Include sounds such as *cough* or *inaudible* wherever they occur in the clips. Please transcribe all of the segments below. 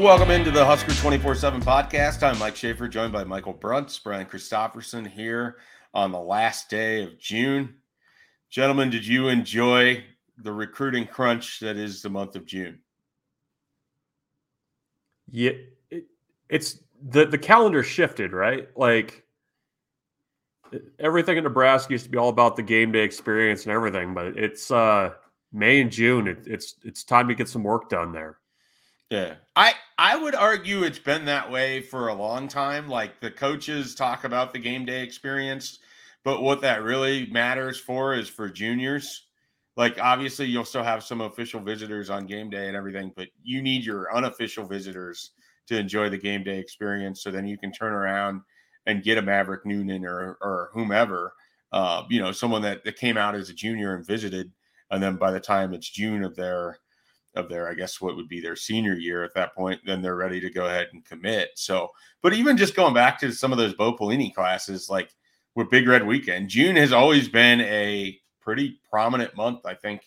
Welcome into the Husker 24 7 podcast. I'm Mike Schaefer, joined by Michael Bruntz, Brian Christopherson here on the last day of June. Gentlemen, did you enjoy the recruiting crunch that is the month of June? Yeah, it, it's the the calendar shifted, right? Like everything in Nebraska used to be all about the game day experience and everything, but it's uh May and June. It, it's it's time to get some work done there. Yeah. I I would argue it's been that way for a long time. Like the coaches talk about the game day experience, but what that really matters for is for juniors. Like obviously you'll still have some official visitors on game day and everything, but you need your unofficial visitors to enjoy the game day experience so then you can turn around and get a Maverick Noonan or or whomever, uh, you know, someone that, that came out as a junior and visited, and then by the time it's June of their of their, I guess, what would be their senior year at that point, then they're ready to go ahead and commit. So, but even just going back to some of those Bo Pelini classes, like with Big Red Weekend, June has always been a pretty prominent month, I think,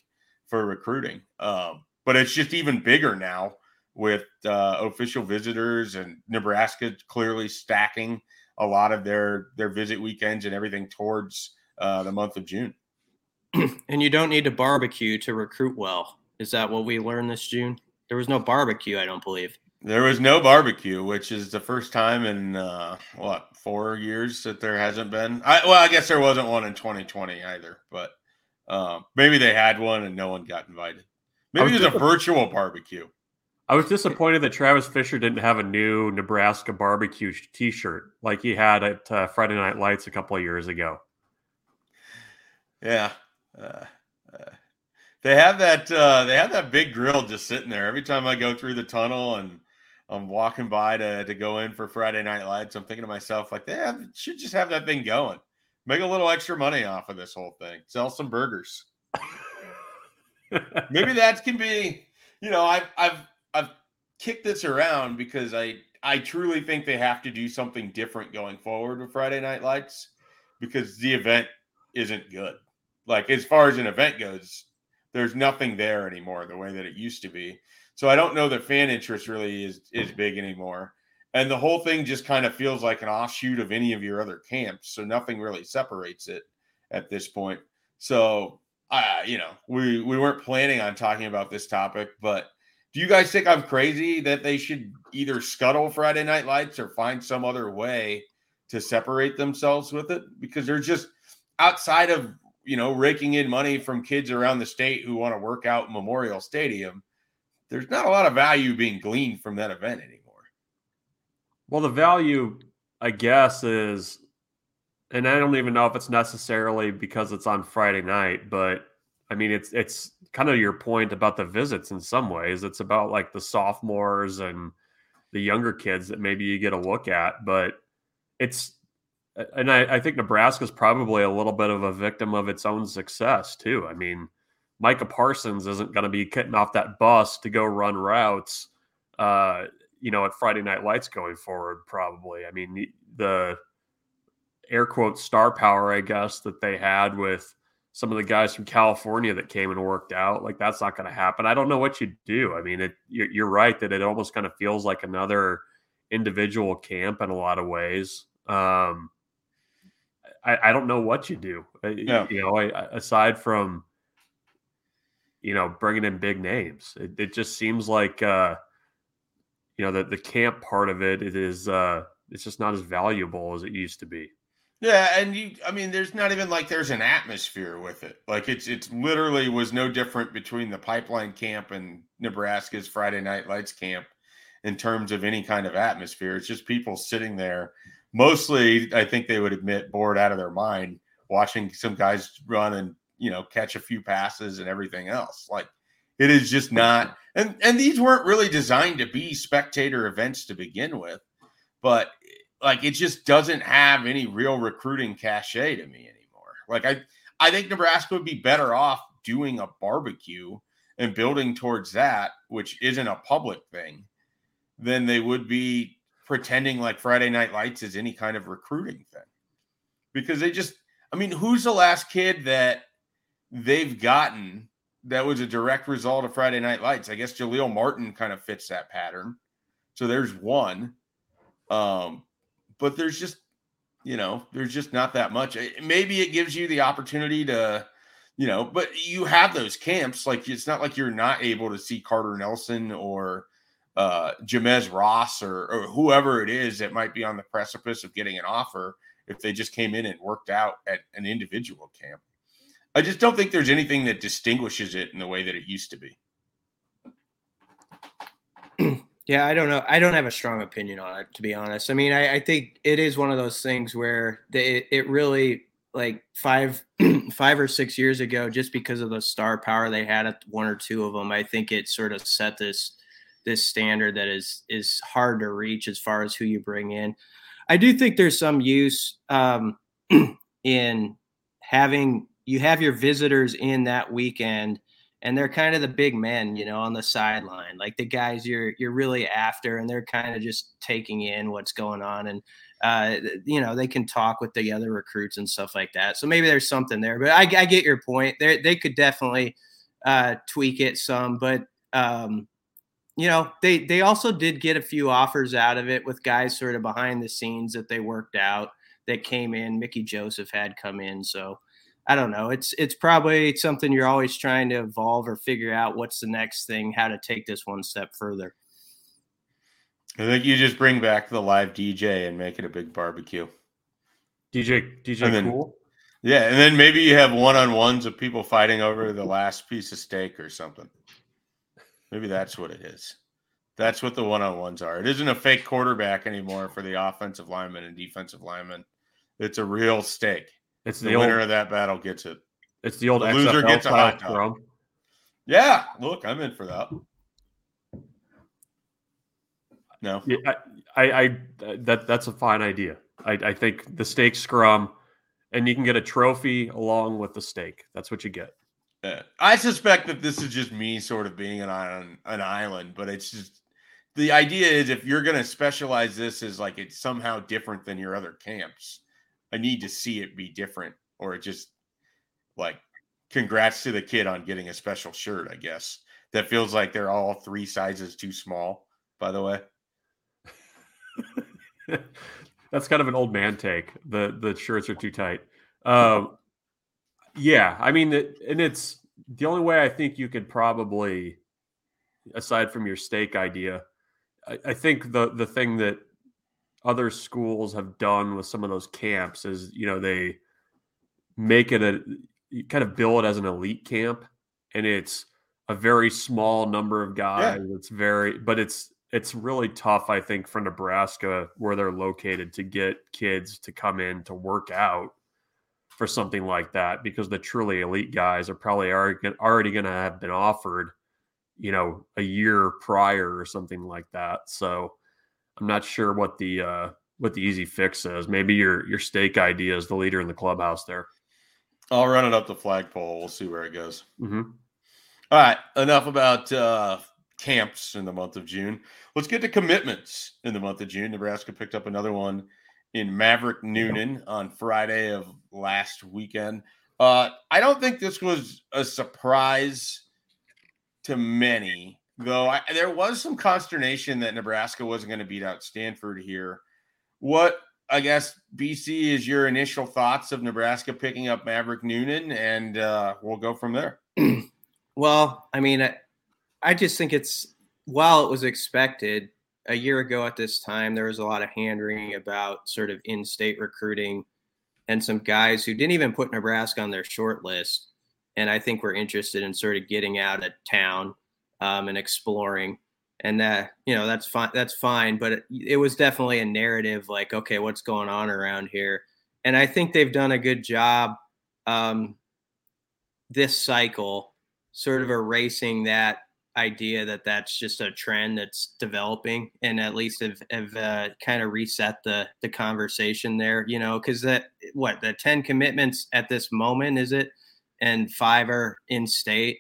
for recruiting. Um, but it's just even bigger now with uh, official visitors and Nebraska clearly stacking a lot of their their visit weekends and everything towards uh, the month of June. *clears throat* and you don't need to barbecue to recruit well. Is that what we learned this June? There was no barbecue, I don't believe. There was no barbecue, which is the first time in uh, what four years that there hasn't been. I, well, I guess there wasn't one in 2020 either, but uh, maybe they had one and no one got invited. Maybe was it was a virtual barbecue. I was disappointed that Travis Fisher didn't have a new Nebraska barbecue T-shirt like he had at uh, Friday Night Lights a couple of years ago. Yeah, uh they have that uh, they have that big grill just sitting there every time I go through the tunnel and I'm walking by to to go in for Friday night lights. I'm thinking to myself like they have, should just have that thing going, make a little extra money off of this whole thing, sell some burgers. *laughs* Maybe that can be, you know, I've I've I've kicked this around because I I truly think they have to do something different going forward with Friday night lights because the event isn't good. Like as far as an event goes, there's nothing there anymore the way that it used to be. So I don't know that fan interest really is is big anymore. And the whole thing just kind of feels like an offshoot of any of your other camps. So nothing really separates it at this point. So uh, you know, we we weren't planning on talking about this topic, but do you guys think I'm crazy that they should either scuttle Friday Night Lights or find some other way to separate themselves with it? Because they're just outside of you know, raking in money from kids around the state who want to work out Memorial Stadium, there's not a lot of value being gleaned from that event anymore. Well, the value, I guess, is, and I don't even know if it's necessarily because it's on Friday night, but I mean, it's it's kind of your point about the visits in some ways. It's about like the sophomores and the younger kids that maybe you get a look at, but it's and I, I think Nebraska's probably a little bit of a victim of its own success too. I mean, Micah Parsons isn't going to be getting off that bus to go run routes, uh, you know, at Friday Night Lights going forward. Probably. I mean, the air quote star power, I guess, that they had with some of the guys from California that came and worked out, like that's not going to happen. I don't know what you do. I mean, it, you're, you're right that it almost kind of feels like another individual camp in a lot of ways. Um, I, I don't know what you do. Uh, yeah. You know, I, aside from you know bringing in big names, it, it just seems like uh, you know the the camp part of it, it is uh, it's just not as valuable as it used to be. Yeah, and you I mean there's not even like there's an atmosphere with it. Like it's it's literally was no different between the pipeline camp and Nebraska's Friday night lights camp. in terms of any kind of atmosphere. It's just people sitting there. Mostly, I think they would admit bored out of their mind watching some guys run and you know catch a few passes and everything else. Like it is just not. And and these weren't really designed to be spectator events to begin with, but like it just doesn't have any real recruiting cachet to me anymore. Like I I think Nebraska would be better off doing a barbecue and building towards that, which isn't a public thing, than they would be pretending like Friday Night Lights is any kind of recruiting thing. Because they just, I mean, who's the last kid that they've gotten that was a direct result of Friday Night Lights? I guess Jaleel Martin kind of fits that pattern. So there's one. Um, but there's just, you know, there's just not that much. Maybe it gives you the opportunity to, you know, but you have those camps. Like it's not like you're not able to see Carter Nelson or uh Jamez Ross or, or whoever it is that might be on the precipice of getting an offer if they just came in and worked out at an individual camp. I just don't think there's anything that distinguishes it in the way that it used to be. *clears throat* Yeah, I don't know. I don't have a strong opinion on it, to be honest. I mean, I, I think it is one of those things where they, it really like five *clears throat* five or six years ago, just because of the star power they had at one or two of them, I think it sort of set this this standard that is is hard to reach as far as who you bring in. I do think there's some use um, *clears throat* in having you have your visitors in that weekend and they're kind of the big men, you know, on the sideline, like the guys you're you're really after, and they're kind of just taking in what's going on, and uh, you know they can talk with the other recruits and stuff like that. So maybe there's something there, but I, I get your point. They they could definitely uh, tweak it some, but um, you know they they also did get a few offers out of it with guys sort of behind the scenes that they worked out that came in. Mickey Joseph had come in, so I don't know. It's it's probably something you're always trying to evolve or figure out what's the next thing, how to take this one step further. I think you just bring back the live DJ and make it a big barbecue. DJ DJ then, cool. Yeah, and then maybe you have one on ones of people fighting over the last piece of steak or something. Maybe that's what it is. That's what the one on ones are. It isn't a fake quarterback anymore for the offensive lineman and defensive lineman. It's a real stake. It's the, the winner of that battle gets it. It's the old the loser XFL gets a hot dog. Yeah, look, I'm in for that. No, yeah, I, I, I, that that's a fine idea. I, I think the steak scrum, and you can get a trophy along with the steak. That's what you get. I suspect that this is just me sort of being an on an island, but it's just the idea is if you're going to specialize this as like it's somehow different than your other camps, I need to see it be different, or just like congrats to the kid on getting a special shirt. I guess that feels like they're all three sizes too small. By the way, *laughs* that's kind of an old man take. The the shirts are too tight. Um, yeah, I mean, it, and it's the only way I think you could probably, aside from your steak idea, I, I think the the thing that other schools have done with some of those camps is you know they make it a kind of bill it as an elite camp and it's a very small number of guys yeah. it's very but it's it's really tough i think for nebraska where they're located to get kids to come in to work out for something like that because the truly elite guys are probably already going to have been offered you know a year prior or something like that so I'm not sure what the uh, what the easy fix is. Maybe your your steak idea is the leader in the clubhouse there. I'll run it up the flagpole. We'll see where it goes. Mm-hmm. All right, enough about uh, camps in the month of June. Let's get to commitments in the month of June. Nebraska picked up another one in Maverick Noonan on Friday of last weekend. Uh, I don't think this was a surprise to many though I, there was some consternation that Nebraska wasn't going to beat out Stanford here. What I guess BC is your initial thoughts of Nebraska picking up Maverick Noonan, and uh, we'll go from there. *clears throat* well, I mean, I, I just think it's while it was expected a year ago at this time, there was a lot of hand wringing about sort of in-state recruiting and some guys who didn't even put Nebraska on their short list. And I think we're interested in sort of getting out of town um, and exploring. and that you know that's fine. That's fine, but it, it was definitely a narrative like, okay, what's going on around here? And I think they've done a good job um, this cycle, sort of erasing that idea that that's just a trend that's developing and at least have, have uh, kind of reset the the conversation there you know because that what the 10 commitments at this moment is it? And five are in state.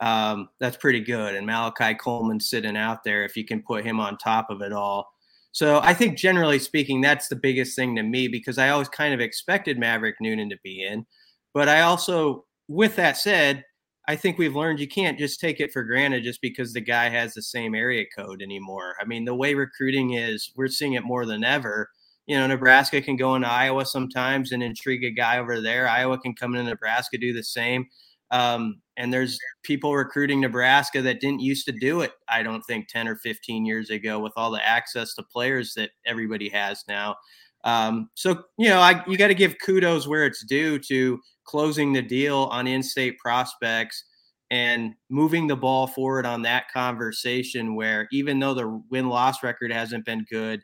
Um, that's pretty good. And malachi coleman sitting out there if you can put him on top of it all. So i think generally speaking that's the biggest thing to me because i always kind of expected maverick noonan to be in. But i also with that said I think we've learned you can't just take it for granted just because the guy has the same area code anymore. I mean, the way recruiting is, we're seeing it more than ever. You know, Nebraska can go into Iowa sometimes and intrigue a guy over there. Iowa can come into Nebraska, do the same. Um, and there's people recruiting Nebraska that didn't used to do it, I don't think, 10 or 15 years ago with all the access to players that everybody has now. Um, so, you know, I, you got to give kudos where it's due to closing the deal on in-state prospects and moving the ball forward on that conversation where even though the win-loss record hasn't been good,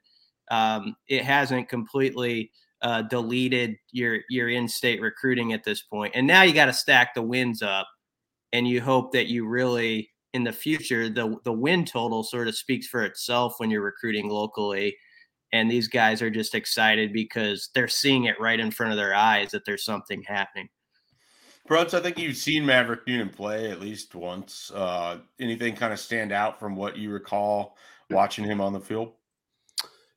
um, it hasn't completely uh, deleted your your in-state recruiting at this point. And now you got to stack the wins up, and you hope that you really in the future the the win total sort of speaks for itself when you're recruiting locally and these guys are just excited because they're seeing it right in front of their eyes that there's something happening. Brooks, I think you've seen Maverick Noonan play at least once. Uh, anything kind of stand out from what you recall watching him on the field?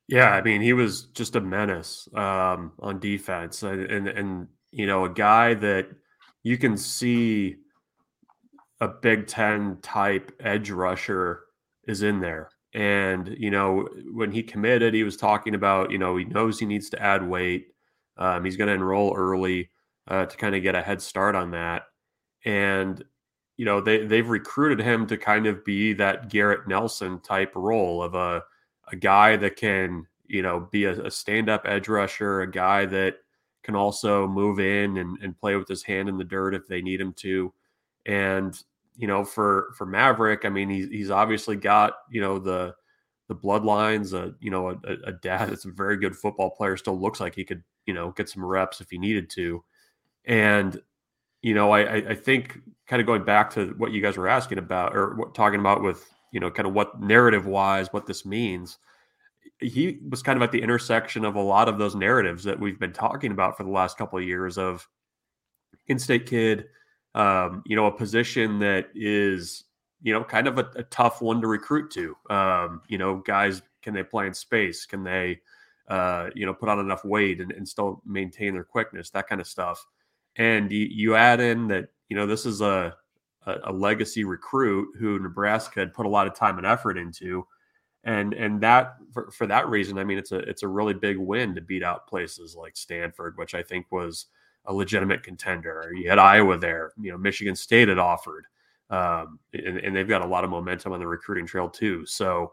Yeah, I mean, he was just a menace um, on defense, and, and and you know, a guy that you can see a Big Ten type edge rusher is in there. And, you know, when he committed, he was talking about, you know, he knows he needs to add weight. Um, he's going to enroll early uh, to kind of get a head start on that. And, you know, they, they've recruited him to kind of be that Garrett Nelson type role of a, a guy that can, you know, be a, a stand up edge rusher, a guy that can also move in and, and play with his hand in the dirt if they need him to. And you know, for for Maverick, I mean, he's he's obviously got you know the the bloodlines. Uh, you know, a, a dad that's a very good football player. Still looks like he could you know get some reps if he needed to. And you know, I I think kind of going back to what you guys were asking about or what, talking about with you know kind of what narrative wise what this means. He was kind of at the intersection of a lot of those narratives that we've been talking about for the last couple of years of in-state kid um, you know, a position that is, you know, kind of a, a tough one to recruit to. Um, you know, guys, can they play in space? Can they, uh, you know, put on enough weight and, and still maintain their quickness, that kind of stuff. And you, you add in that, you know, this is a, a, a legacy recruit who Nebraska had put a lot of time and effort into. And and that for, for that reason, I mean, it's a it's a really big win to beat out places like Stanford, which I think was – a legitimate contender. You had Iowa there, you know, Michigan State had offered, um, and, and, they've got a lot of momentum on the recruiting trail too. So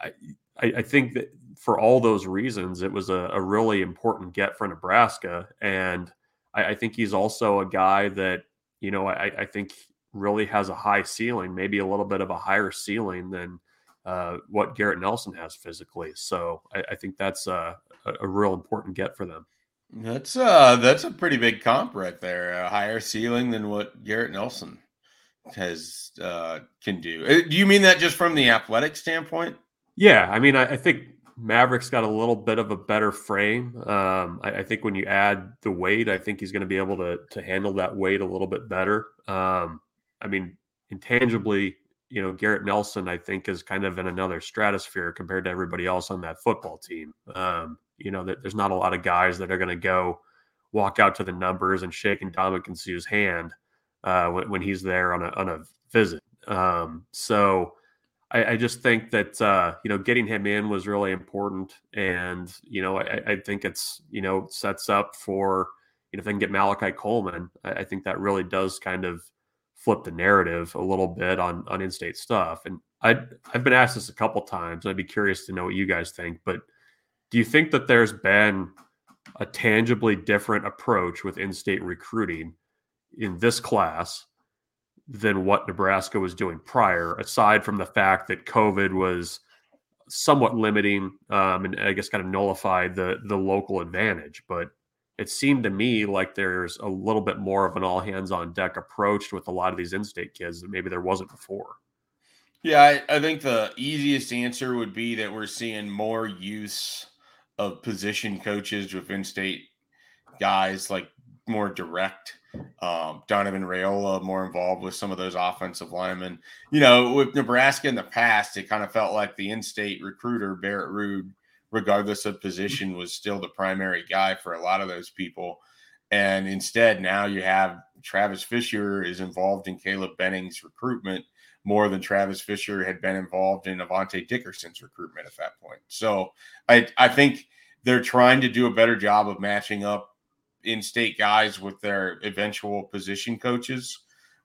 I, I, think that for all those reasons, it was a, a really important get for Nebraska. And I, I, think he's also a guy that, you know, I, I, think really has a high ceiling, maybe a little bit of a higher ceiling than uh, what Garrett Nelson has physically. So I, think that's a, a real important get for them. That's uh that's a pretty big comp right there. A higher ceiling than what Garrett Nelson has uh can do. Uh, do you mean that just from the athletic standpoint? Yeah, I mean I, I think Maverick's got a little bit of a better frame. Um, I, I, think when you add the weight, I think he's going to be able to to handle that weight a little bit better. Um, I mean, intangibly, you know, Garrett Nelson, I think, is kind of in another stratosphere compared to everybody else on that football team. Um, you know, that there's not a lot of guys that are going to go walk out to the numbers and shake and Ndamukong Suh's hand uh, when, when, he's there on a, on a visit. Um, so I, I, just think that, uh, you know, getting him in was really important. And, you know, I, I, think it's, you know, sets up for, you know, if they can get Malachi Coleman, I, I think that really does kind of flip the narrative a little bit on, on in-state stuff. And I, I've been asked this a couple times. I'd be curious to know what you guys think, but – do you think that there's been a tangibly different approach with in-state recruiting in this class than what Nebraska was doing prior, aside from the fact that COVID was somewhat limiting um, and I guess kind of nullified the the local advantage. But it seemed to me like there's a little bit more of an all hands on deck approach with a lot of these in-state kids that maybe there wasn't before. Yeah, I, I think the easiest answer would be that we're seeing more use of position coaches with in-state guys, like more direct. Um, Donovan Raiola more involved with some of those offensive linemen. You know, with Nebraska in the past, it kind of felt like the in-state recruiter Barrett Ruud, regardless of position, was still the primary guy for a lot of those people. And instead, now you have Travis Fisher is involved in Caleb Benning's recruitment more than Travis Fisher had been involved in Avante Dickerson's recruitment at that point. So I, I think they're trying to do a better job of matching up in-state guys with their eventual position coaches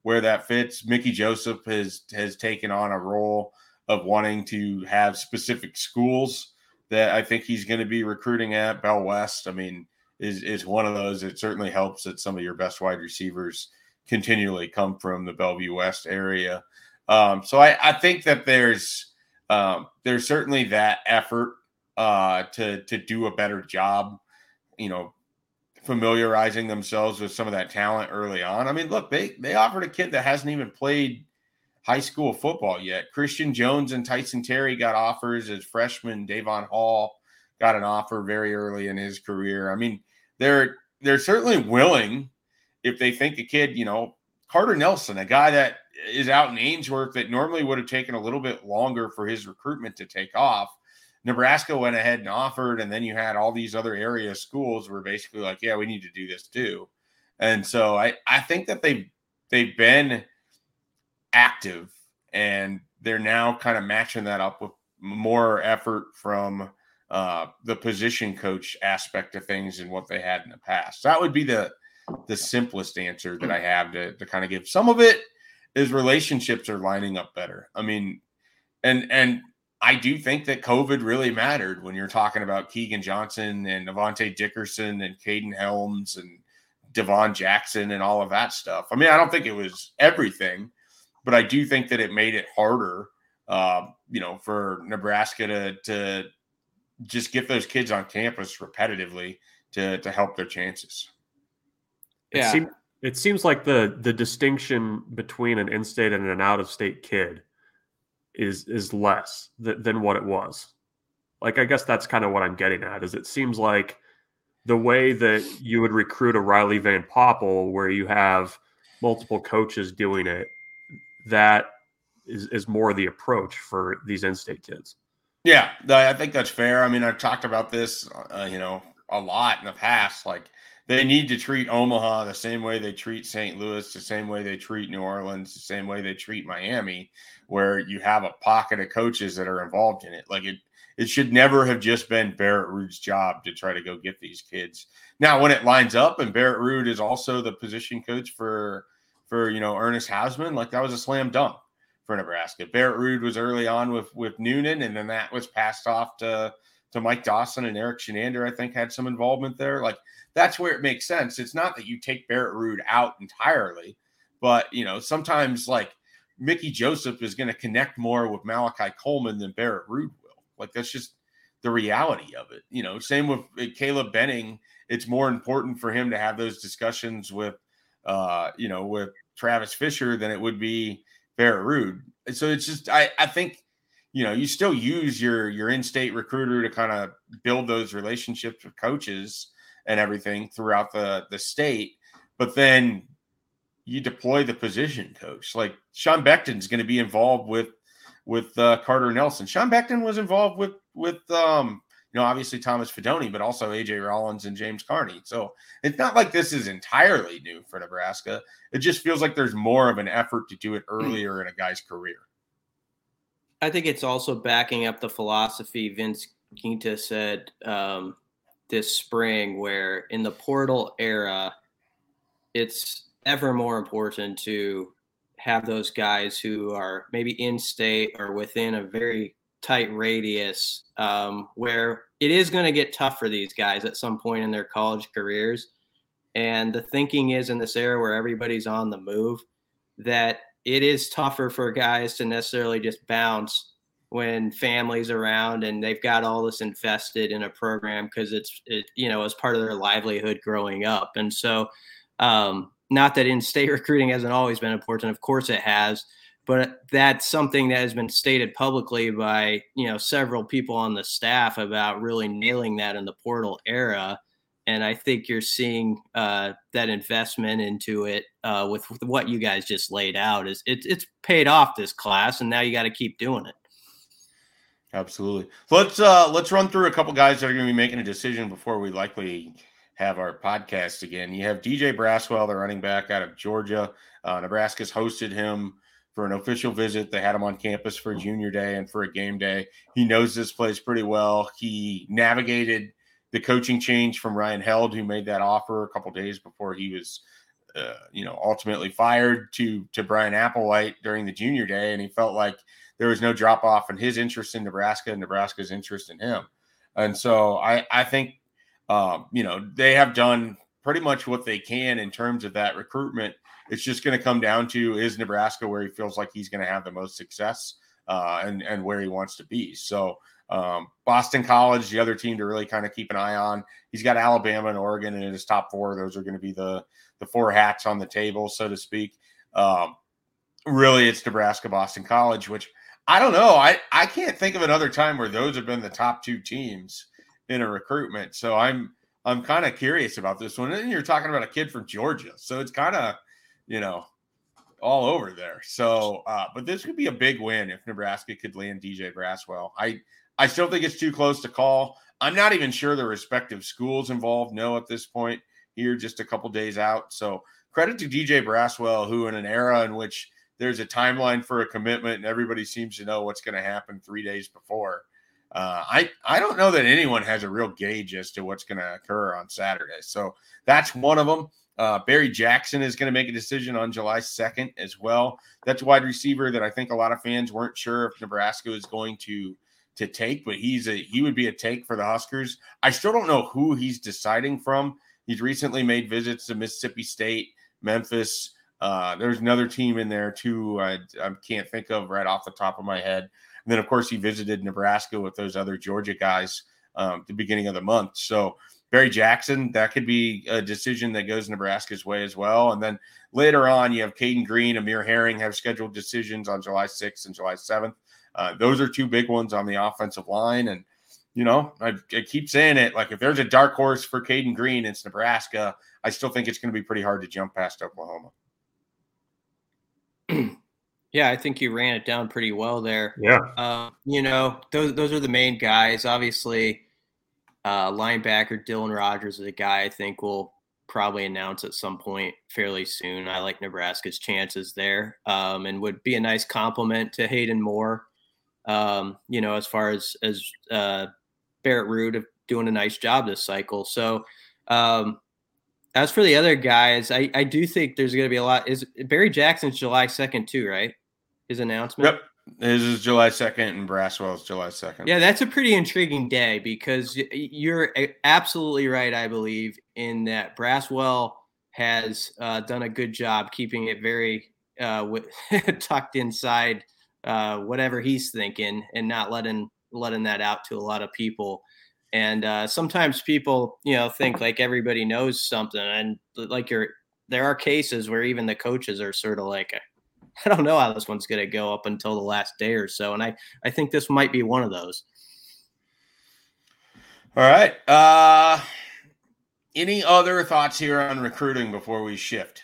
where that fits. Mickey Joseph has has taken on a role of wanting to have specific schools that I think he's going to be recruiting at. Bell West, I mean, is is one of those. It certainly helps that some of your best wide receivers continually come from the Bellevue West area. Um, so I, I, think that there's um, there's certainly that effort uh, to to do a better job, you know, familiarizing themselves with some of that talent early on. I mean, look, they they offered a kid that hasn't even played high school football yet. Christian Jones and Tyson Terry got offers as freshmen. Davon Hall got an offer very early in his career. I mean, they're they're certainly willing if they think a kid, you know, Carter Nelson, a guy that is out in Ainsworth that normally would have taken a little bit longer for his recruitment to take off. Nebraska went ahead and offered, and then you had all these other area schools were basically like, "Yeah, we need to do this too." And so I I think that they've they've been active, and they're now kind of matching that up with more effort from uh, the position coach aspect of things and what they had in the past. That would be the the simplest answer that I have to to kind of give. Some of it is relationships are lining up better. I mean, and and I do think that COVID really mattered when you're talking about Keegan Johnson and Avante Dickerson and Caden Helms and Devon Jackson and all of that stuff. I mean, I don't think it was everything, but I do think that it made it harder, uh, you know, for Nebraska to to just get those kids on campus repetitively to to help their chances. Yeah. It, seem, it seems like the the distinction between an in-state and an out-of-state kid is is less th- than what it was. Like I guess that's kind of what I'm getting at. Is it seems like the way that you would recruit a Riley Van Poppel, where you have multiple coaches doing it, that is is more the approach for these in-state kids. Yeah, I think that's fair. I mean, I've talked about this, uh, you know, a lot in the past. Like they need to treat Omaha the same way they treat St. Louis, the same way they treat New Orleans, the same way they treat Miami, where you have a pocket of coaches that are involved in it. Like it, it should never have just been Barrett Ruud's job to try to go get these kids. Now, when it lines up and Barrett Ruud is also the position coach for for you know Ernest Hausmann, like that was a slam dunk for Nebraska. Barrett Ruud was early on with with Noonan, and then that was passed off to to Mike Dawson and Erik Chinander. I think had some involvement there. Like that's where it makes sense. It's not that you take Barrett Ruud out entirely, but you know, sometimes like Mickey Joseph is going to connect more with Malachi Coleman than Barrett Ruud will. Like that's just the reality of it. You know, same with uh, Caleb Benning. It's more important for him to have those discussions with, uh, you know, with Travis Fisher than it would be Barrett. And so it's just, I, I think, you know, you still use your your in-state recruiter to kind of build those relationships with coaches and everything throughout the the state. But then you deploy the position coach. Like Sean Beckton's going to be involved with with uh, Carter Nelson. Sean Beckton was involved with with um, you know obviously Thomas Fidone but also AJ Rollins and James Carnie. So it's not like this is entirely new for Nebraska. It just feels like there's more of an effort to do it hmm. earlier in a guy's career. I think it's also backing up the philosophy Vince Quinta said um, this spring where in the portal era, it's ever more important to have those guys who are maybe in state or within a very tight radius um, where it is going to get tough for these guys at some point in their college careers. And the thinking is in this era where everybody's on the move that it is tougher for guys to necessarily just bounce when families around and they've got all this invested in a program because it's it you know as part of their livelihood growing up. And so um not that in-state *laughs* recruiting hasn't always been important of course it has but that's something that has been stated publicly by you know several people on the staff about really nailing that in the portal era and i think you're seeing uh, that investment into it uh, with, with, what you guys just laid out is it, it's paid off this class and now you got to keep doing it absolutely let's uh let's run through a couple guys that are going to be making a decision before we likely have our podcast again you have dj braswell the running back out of georgia uh, nebraska's hosted him for an official visit. They had him on campus for junior day and for a game day. He knows this place pretty well. He navigated the coaching change from Ryan Held, who made that offer a couple days before he was, uh, you know, ultimately fired to to Bryan Applewhite during the junior day, and he felt like there was no drop off in his interest in Nebraska and Nebraska's interest in him. And so I I think, um, you know, they have done pretty much what they can in terms of that recruitment it's just going to come down to is Nebraska where he feels like he's going to have the most success uh, and and where he wants to be. So um, Boston College, the other team to really kind of keep an eye on. He's got Alabama and Oregon in his top four. Those are going to be the the four hats on the table, so to speak. Um, really, it's Nebraska, Boston College, which I don't know. I I can't think of another time where those have been the top two teams in a recruitment. So I'm I'm kind of curious about this one. And you're talking about a kid from Georgia, so it's kind of you know, all over there. So, uh, but this could be a big win if Nebraska could land DJ Braswell. I I still think it's too close to call. I'm not even sure the respective schools involved know at this point here, just a couple days out. So credit to DJ Braswell, who in an era in which there's a timeline for a commitment and everybody seems to know what's going to happen three days before. Uh, I I don't know that anyone has a real gauge as to what's going to occur on Saturday. So that's one of them. Uh, Barry Jackson is going to make a decision on July 2nd as well. That's wide receiver that I think a lot of fans weren't sure if Nebraska is going to to take, but he's a he would be a take for the Huskers. I still don't know who he's deciding from. He's recently made visits to Mississippi State, Memphis. Uh, there's another team in there too. I, I can't think of right off the top of my head. And then of course he visited Nebraska with those other Georgia guys um, the beginning of the month. So Barry Jackson, that could be a decision that goes Nebraska's way as well. And then later on, you have Caden Green, Amir Herring have scheduled decisions on July 6th and July 7th. Uh, those are two big ones on the offensive line. And, you know, I, I, keep saying it like if there's a dark horse for Caden Green, it's Nebraska. I still think it's going to be pretty hard to jump past Oklahoma. *clears throat* Yeah, I think you ran it down pretty well there. Yeah. Uh, you know, those those are the main guys. Obviously, uh, linebacker Dylan Rogers is a guy I think will probably announce at some point fairly soon. I like Nebraska's chances there um, and would be a nice compliment to Hayden Moore. Um, you know, as far as as uh, Barrett Ruud doing a nice job this cycle. So um, as for the other guys, I, I do think there's going to be a lot. Is Barry Jackson's July second too, right? His announcement. Yep. His is July 2nd and Braswell's July 2nd. Yeah, that's a pretty intriguing day because you're absolutely right, I believe, in that Braswell has uh, done a good job keeping it very uh, *laughs* tucked inside uh, whatever he's thinking and not letting letting that out to a lot of people. And uh, sometimes people, you know, think like everybody knows something, and like you're there are cases where even the coaches are sort of like, I don't know how this one's going to go up until the last day or so. And I, I think this might be one of those. All right. Uh, any other thoughts here on recruiting before we shift?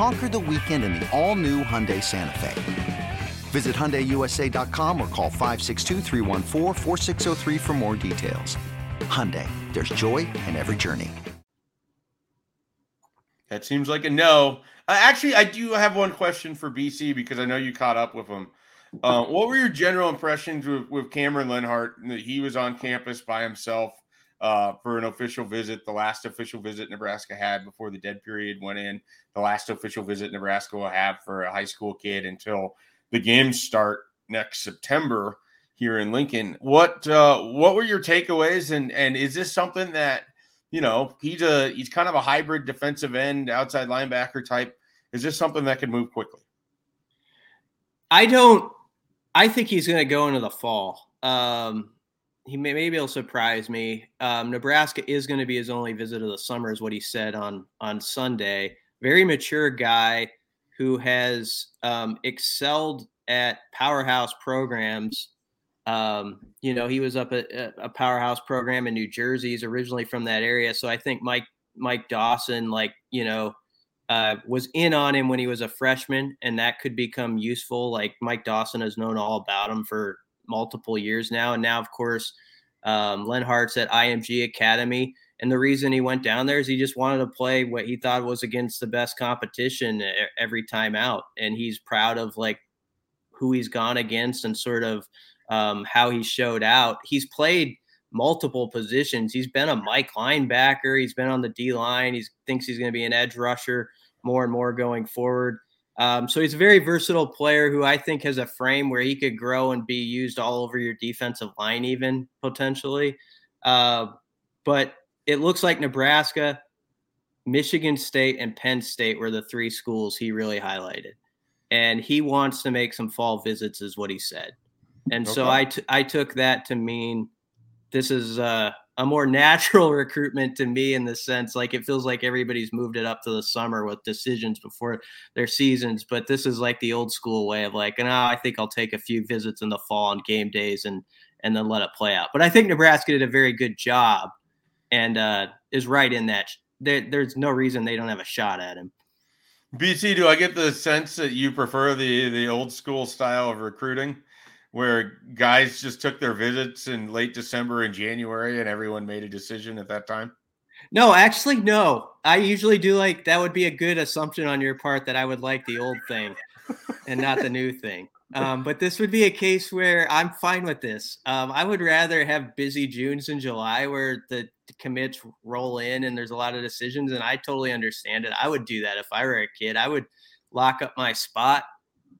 Conquer the weekend in the all-new Hyundai Santa Fe. Visit HyundaiUSA.com or call 562 for more details. Hyundai, there's joy in every journey. That seems like a no. Uh, actually, I do have one question for BC because I know you caught up with him. Uh, what were your general impressions with, with Cameron Lenhardt That he was on campus by himself uh, for an official visit, the last official visit Nebraska had before the dead period went in, the last official visit Nebraska will have for a high school kid until the games start next September here in Lincoln. What uh, what were your takeaways, and and is this something that you know he's a he's kind of a hybrid defensive end, outside linebacker type? Is this something that can move quickly? I don't. I think he's going to go into the fall. Um, he may maybe he'll surprise me. Um, Nebraska is going to be his only visit of the summer, is what he said on on Sunday. Very mature guy who has um, excelled at powerhouse programs. Um, you know, he was up at a powerhouse program in New Jersey. He's originally from that area, so I think Mike Mike Dawson, like you know, uh, was in on him when he was a freshman, and that could become useful. Like Mike Dawson has known all about him for multiple years now, and now, of course, um, Lenhardt's at IMG Academy. And the reason he went down there is he just wanted to play what he thought was against the best competition every time out. And he's proud of like who he's gone against and sort of um, how he showed out. He's played multiple positions. He's been a Mike linebacker. He's been on the D line. He thinks he's going to be an edge rusher more and more going forward. Um, so he's a very versatile player who I think has a frame where he could grow and be used all over your defensive line, even potentially. Uh, but it looks like Nebraska, Michigan State, and Penn State were the three schools he really highlighted. And he wants to make some fall visits, is what he said. And okay. so I, t- I took that to mean this is uh, a more natural *laughs* recruitment to me in the sense like it feels like everybody's moved it up to the summer with decisions before their seasons. But this is like the old school way of like, no, I think I'll take a few visits in the fall on game days and and then let it play out. But I think Nebraska did a very good job and uh, is right in that. There, there's no reason they don't have a shot at him. BC, do I get the sense that you prefer the the old school style of recruiting, where guys just took their visits in late December and January, and everyone made a decision at that time? No, actually, no. I usually do like that. Would be a good assumption on your part that I would like the old thing and not the new thing. Um, but this would be a case where I'm fine with this. Um, I would rather have busy Junes and July where the commits roll in and there's a lot of decisions, and I totally understand it. I would do that if I were a kid. I would lock up my spot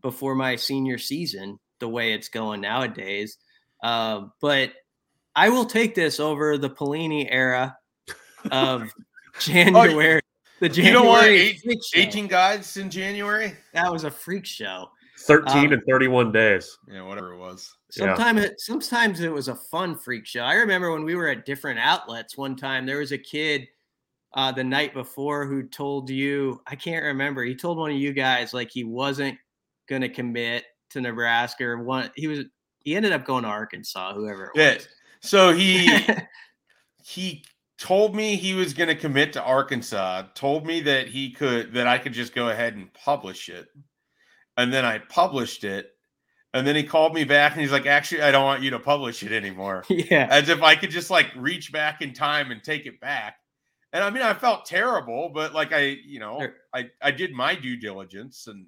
before my senior season, the way it's going nowadays. Uh, but I will take this over the Pelini era of *laughs* January. oh, the January you know what? Eight, 18 guys in January. That was a freak show. 13 um, and 31 days. Yeah, whatever it was. Sometimes yeah. it sometimes it was a fun freak show. I remember when we were at different outlets one time, there was a kid uh, the night before who told you, I can't remember, he told one of you guys like he wasn't gonna commit to Nebraska or one he was he ended up going to Arkansas, whoever it yeah. was. So he *laughs* he told me he was going to commit to Arkansas, told me that he could that I could just go ahead and publish it and then I published it. And then he called me back and he's like, actually, I don't want you to publish it anymore. *laughs* Yeah. As if I could just like reach back in time and take it back. And I mean, I felt terrible, but like I, you know, I, I did my due diligence and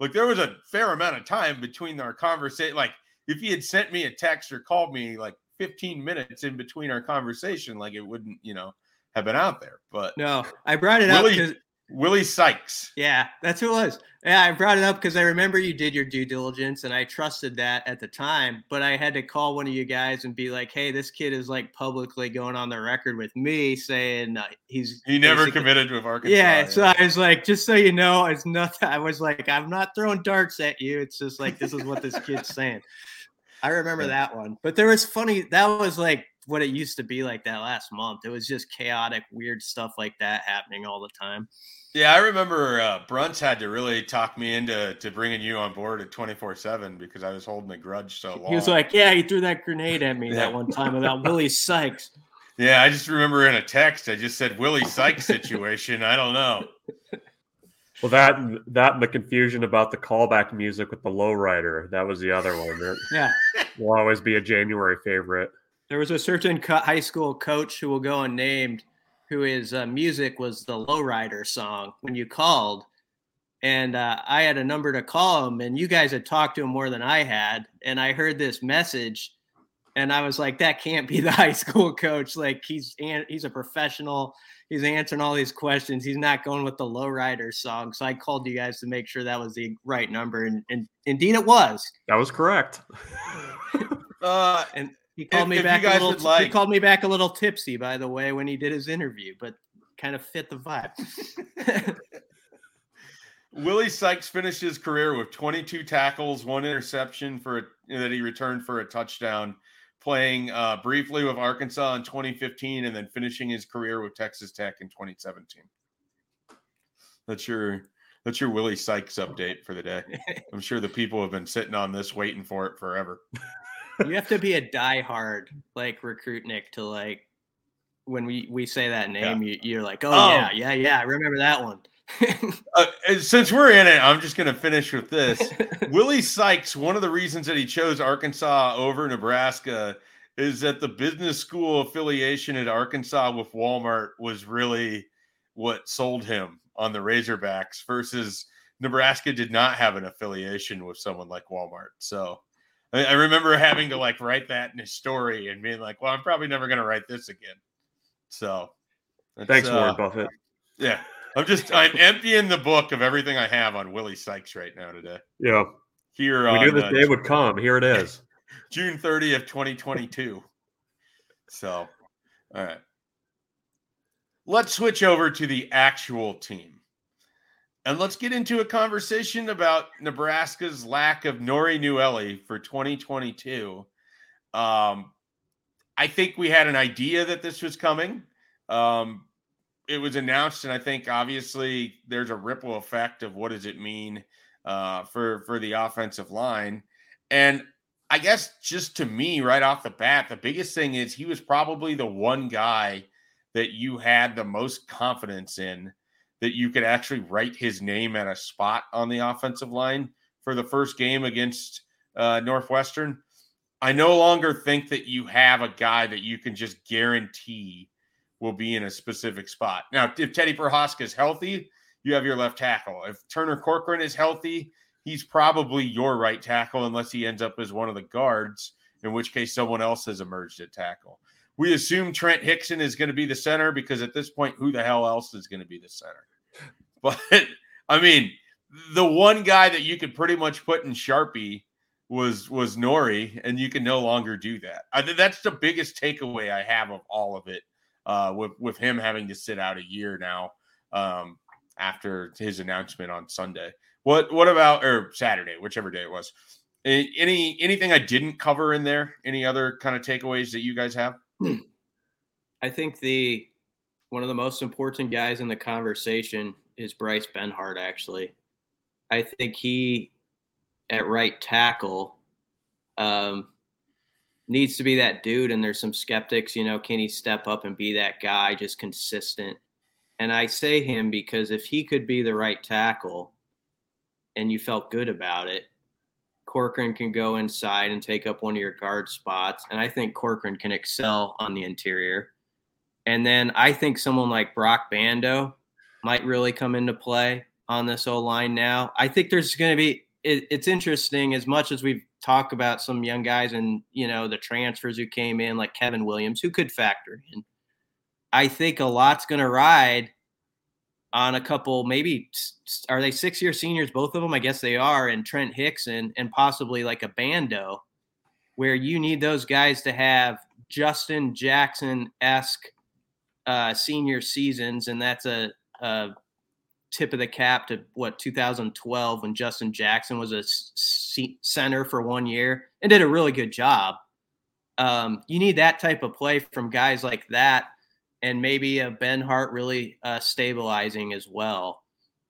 like there was a fair amount of time between our conversation. Like if he had sent me a text or called me like 15 minutes in between our conversation, like it wouldn't, you know, have been out there. But no, I brought it really, up Willie Sykes. Yeah, that's who it was. Yeah, I brought it up because I remember you did your due diligence and I trusted that at the time. But I had to call one of you guys and be like, hey, this kid is like publicly going on the record with me saying uh, he's. He never committed to Arkansas. Yeah, so I was like, just so you know, it's nothing. *laughs* I was like, I'm not throwing darts at you. It's just like, this is what this kid's *laughs* saying. I remember that one. But there was funny, that was like what it used to be like that last month. It was just chaotic, weird stuff like that happening all the time. Yeah, I remember uh, Bruntz had to really talk me into to bringing you on board at twenty four seven because I was holding a grudge so long. He was like, "Yeah, he threw that grenade at me *laughs* yeah. that one time about Willie Sykes." Yeah, I just remember in a text I just said Willie Sykes situation. I don't know. Well, that that and the confusion about the callback music with the lowrider. That was the other one. That *laughs* Yeah. will always be a January favorite. There was a certain co- high school coach who will go unnamed, who his uh, music was the Lowrider song when you called. And uh, I had a number to call him, and you guys had talked to him more than I had. And I heard this message, and I was like, "That can't be the *laughs* high school coach. Like he's he's a professional. He's answering all these questions. He's not going with the Lowrider song." So I called you guys to make sure that was the right number, and, and indeed it was. That was correct. *laughs* Uh, And he called If- me if back a little. like- He called me back a little tipsy, by the way, when he did his interview, but kind of fit the vibe. *laughs* Willie Sykes finished his career with 22 tackles, one interception for a, that he returned for a touchdown, playing uh, briefly with Arkansas in 2015, and then finishing his career with Texas Tech in 2017. That's your that's your Willie Sykes update for the day. *laughs* I'm sure the people have been sitting on this waiting for it forever. You have to be a diehard like recruit Nick to like when we we say that name, you, you're like, oh, Oh. yeah, yeah, yeah, I remember that one. *laughs* Uh, since we're in it, I'm just going to finish with this. *laughs* Willie Sykes, one of the reasons that he chose Arkansas over Nebraska is that the business school affiliation at Arkansas with Walmart was really what sold him on the Razorbacks versus Nebraska did not have an affiliation with someone like Walmart. So I, I remember having to like write that in his story and being like, well, I'm probably never going to write this again. So Thanks, uh, Warren Buffett. Yeah. I'm just I'm emptying the book of everything I have on Willie Sykes right now today. Yeah, Here we on knew this uh, day would come. Here it is. *laughs* June 30th, 2022. So, all right. Let's switch over to the actual team. And let's get into a conversation about Nebraska's lack of Nouri Nouili for 2022. Um, I think we had an idea that this was coming. Um, it was announced, and I think obviously there's a ripple effect of what does it mean uh, for for the offensive line. And I guess just to me, right off the bat, the biggest thing is he was probably the one guy that you had the most confidence in that you could actually write his name at a spot on the offensive line for the first game against uh, Northwestern. I no longer think that you have a guy that you can just guarantee will be in a specific spot. Now, if Teddy Prochazka is healthy, you have your left tackle. If Turner Corcoran is healthy, he's probably your right tackle unless he ends up as one of the guards, in which case someone else has emerged at tackle. We assume Trent Hixson is going to be the center because at this point, who the hell else is going to be the center? *laughs* But I mean, the one guy that you could pretty much put in Sharpie was was Nouri, and you can no longer do that. I think that's the biggest takeaway I have of all of it, uh, with with him having to sit out a year now um, after his announcement on Sunday. What what about or Saturday, whichever day it was? Any anything I didn't cover in there? Any other kind of takeaways that you guys have? I think the one of the most important guys in the conversation is Bryce Benhart. Actually, I think he at right tackle um, needs to be that dude. And there's some skeptics, you know, can he step up and be that guy, just consistent? And I say him because if he could be the right tackle, and you felt good about it, Corcoran can go inside and take up one of your guard spots. And I think Corcoran can excel on the interior. And then I think someone like Broc Bando might really come into play on this O line now. I think there's going to be, it, it's interesting as much as we've talked about some young guys and, you know, the transfers who came in, like Kevin Williams, who could factor in. I think a lot's going to ride on a couple, maybe are they six year seniors, both of them? I guess they are, and Trent Hixson and possibly like a Bando, where you need those guys to have Justin Jackson esque uh, senior seasons, and that's a, a tip of the cap to what 2012 when Justin Jackson was a c- center for one year and did a really good job. Um, you need that type of play from guys like that, and maybe a Benhart really uh, stabilizing as well.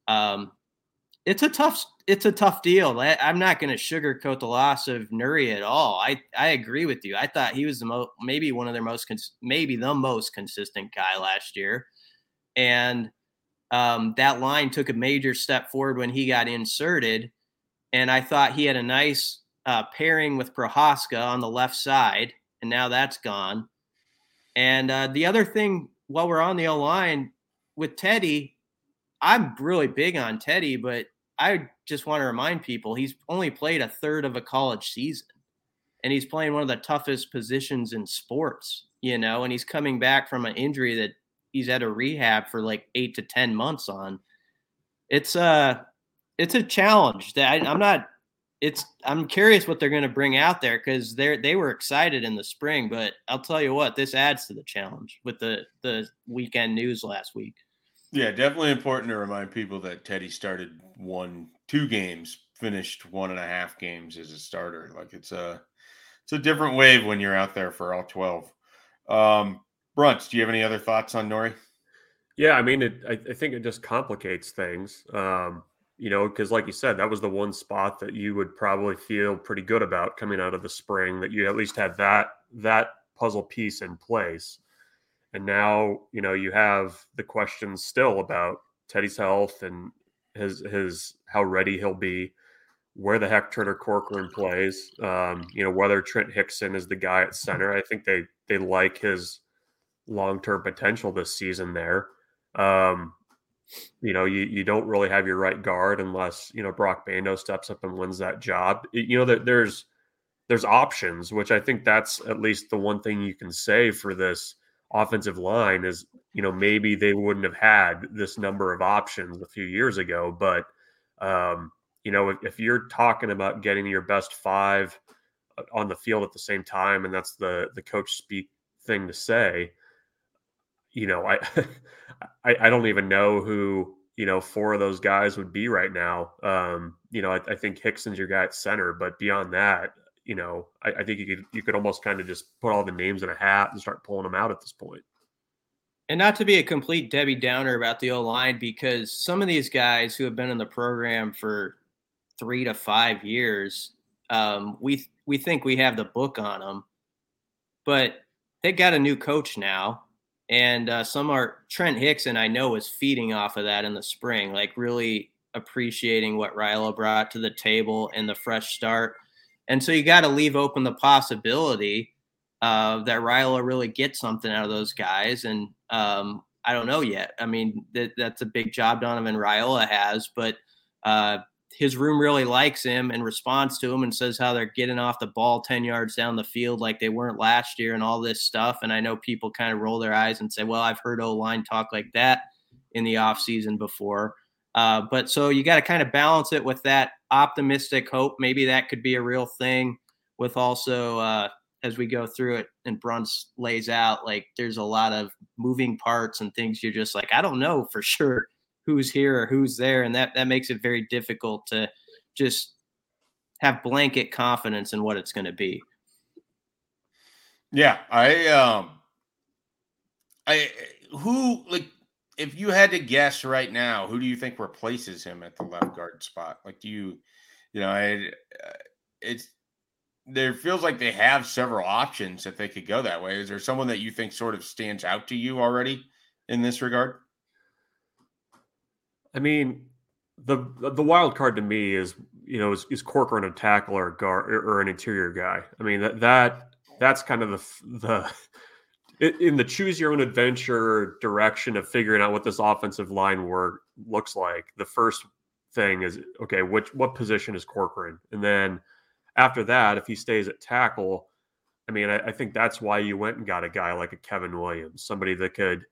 Um, it's a tough it's a tough deal. I, am not going to sugarcoat the loss of Nouri at all. I I agree with you. I thought he was the most maybe one of their most cons- maybe the most consistent guy last year, and um, that line took a major step forward when he got inserted. And I thought he had a nice uh, pairing with Prochazka on the left side, and now that's gone. And uh, the other thing, while we're on the O line with Teddy, I'm really big on Teddy, but I just want to remind people he's only played a third of a college season, and he's playing one of the toughest positions in sports, you know, and he's coming back from an injury that he's at a rehab for like eight to ten months on. It's a uh, it's a challenge that I, I'm not. It's I'm curious what they're going to bring out there because they're, they were excited in the spring, but I'll tell you what, this adds to the challenge with the the weekend news last week. Yeah, definitely important to remind people that Teddy started one, two games, finished one and a half games as a starter. Like it's a, it's a different wave when you're out there for all twelve. Um, Bruntz, do you have any other thoughts on Nouri? Yeah, I mean, it, I, I, think it just complicates things. Um, you know, because like you said, that was the one spot that you would probably feel pretty good about coming out of the spring that you at least had that that puzzle piece in place. And now, you know, you have the questions still about Teddy's health and his his how ready he'll be, where the heck Turner Corcoran plays, um, you know, whether Trent Hixson is the guy at center. I think they they like his long term potential this season there. Um, you know, you, you don't really have your right guard unless, you know, Broc Bando steps up and wins that job. You know, that there's there's options, which I think that's at least the one thing you can say for this offensive line is, you know, maybe they wouldn't have had this number of options a few years ago. But um, you know, if, if you're talking about getting your best five uh, on the field at the same time, and that's the the coach speak thing to say, you know, I, *laughs* I, I don't even know who you know four of those guys would be right now. Um, you know, I, I think Hixson's your guy at center, but beyond that, you know, I, I, think you could you could almost kind of just put all the names in a hat and start pulling them out at this point. And not to be a complete Debbie Downer about the O line, because some of these guys who have been in the program for three to five years, um, we we think we have the book on them, but they got a new coach now and uh, some are Trent Hixson. I know was feeding off of that in the spring, like really appreciating what Raiola brought to the table and the fresh start. And so you got to leave open the possibility uh, that Raiola really gets something out of those guys. And um, I don't know yet. I mean, that, that's a big job Donovan Raiola has, but uh, his room really likes him and responds to him and says how they're getting off the ball 10 yards down the field like they weren't last year and all this stuff. And I know people kind of roll their eyes and say, well, I've heard O line talk like that in the offseason before. Uh, but so you got to kind of balance it with that optimistic hope. Maybe that could be a real thing with also, uh, as we go through it and Bruntz lays out, like there's a lot of moving parts and things you're just like, I don't know *laughs* for sure who's here or who's there, and that that makes it very difficult to just have blanket confidence in what it's going to be. Yeah, I um, I who like if you had to guess right now, who do you think replaces him at the left guard spot? Like, do you, you know, I, uh, it's there feels like they have several options that they could go that way. Is there someone that you think sort of stands out to you already in this regard? I mean, the the wild card to me is you know is, is Corcoran a tackle or a guard or an interior guy. I mean that that that's kind of the the in the choose your own adventure direction of figuring out what this offensive line work looks like. The first thing is okay, which what position is Corcoran, and then after that, if he stays at tackle, I mean, I, I think that's why you went and got a guy like a Kevin Williams, somebody that could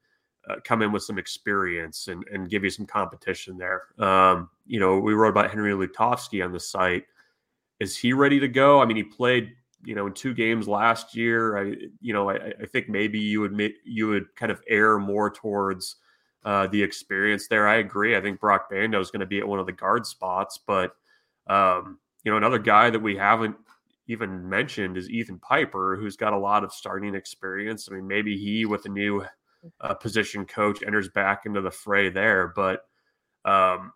uh, come in with some experience and, and give you some competition there. Um, you know, we wrote about Henry Lutovsky on the site. Is he ready to go? I mean, he played, you know, in two games last year. I, you know, I, I think maybe you would you would kind of err more towards uh, the experience there. I agree. I think Broc Bando is going to be at one of the guard spots, but um, you know, another guy that we haven't even mentioned is Ethan Piper, who's got a lot of starting experience. I mean, maybe he with a new uh, position coach enters back into the fray there. But um,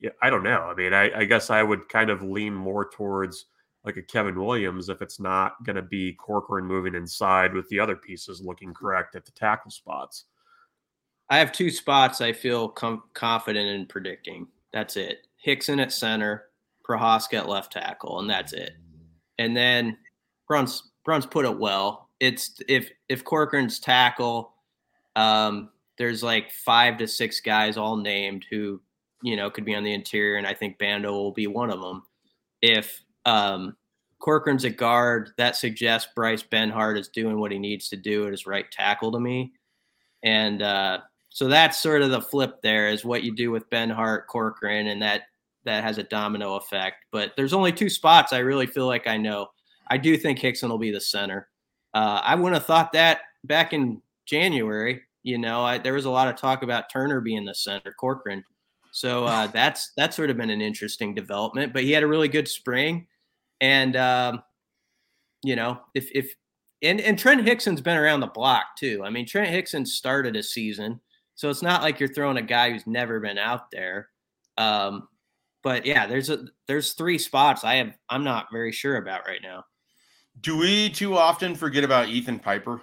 yeah, I don't know. I mean, I, I guess I would kind of lean more towards like a Kevin Williams if it's not going to be Corcoran moving inside with the other pieces looking correct at the tackle spots. I have two spots I feel com- confident in predicting. That's it. Hixson at center, Prochazka at left tackle, and that's it. And then Bruntz Bruntz put it well. It's if if Corcoran's tackle, um, there's like five to six guys all named who you know could be on the interior, and I think Bando will be one of them. If um, Corcoran's a guard, that suggests Bryce Benhart is doing what he needs to do at his right tackle to me, and uh, so that's sort of the flip. There is what you do with Benhart, Corcoran, and that that has a domino effect. But there's only two spots I really feel like I know. I do think Hixson will be the center. Uh, I wouldn't have thought that back in January. You know, I, there was a lot of talk about Turner being the center, Corcoran. So uh, *laughs* that's that's sort of been an interesting development. But he had a really good spring, and um, you know, if if and and Trent Hixson's been around the block too. I mean, Trent Hixson started a season, so it's not like you're throwing a guy who's never been out there. Um, but yeah, there's a there's three spots I have I'm not very sure about right now. Do we too often forget about Ethan Piper?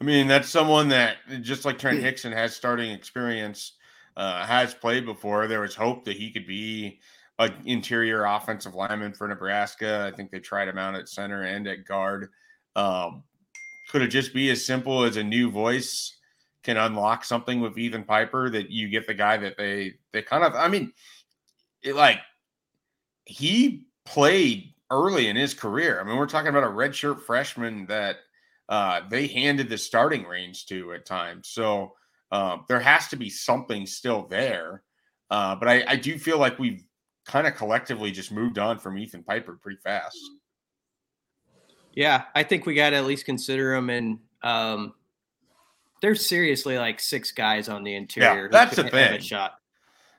I mean, that's someone that just like Trent Hixson has starting experience, uh, has played before. There was hope that he could be an interior offensive lineman for Nebraska. I think they tried him out at center and at guard. Um, could it just be as simple as a new voice can unlock something with Ethan Piper that you get the guy that they they kind of I mean, it like he played early in his career. I mean, we're talking about a redshirt freshman that uh, they handed the starting range to at times. So um, there has to be something still there. Uh, but I, I do feel like we've kind of collectively just moved on from Ethan Piper pretty fast. Yeah, I think we got to at least consider him. And um, there's seriously like six guys on the interior. Yeah, that's the thing. shot.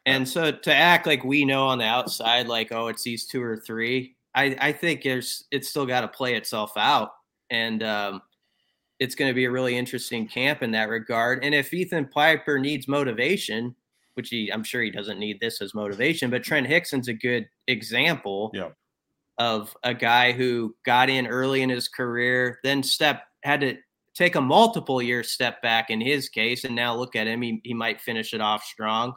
And so to act like we know on the outside, like oh, it's these two or three, I, I think there's it's still got to play itself out, and um, it's going to be a really interesting camp in that regard. And if Ethan Piper needs motivation, which he I'm sure he doesn't need this as motivation, but Trent Hixson's a good example yeah. of a guy who got in early in his career, then step had to take a multiple year step back in his case, and now look at him, he, he might finish it off strong.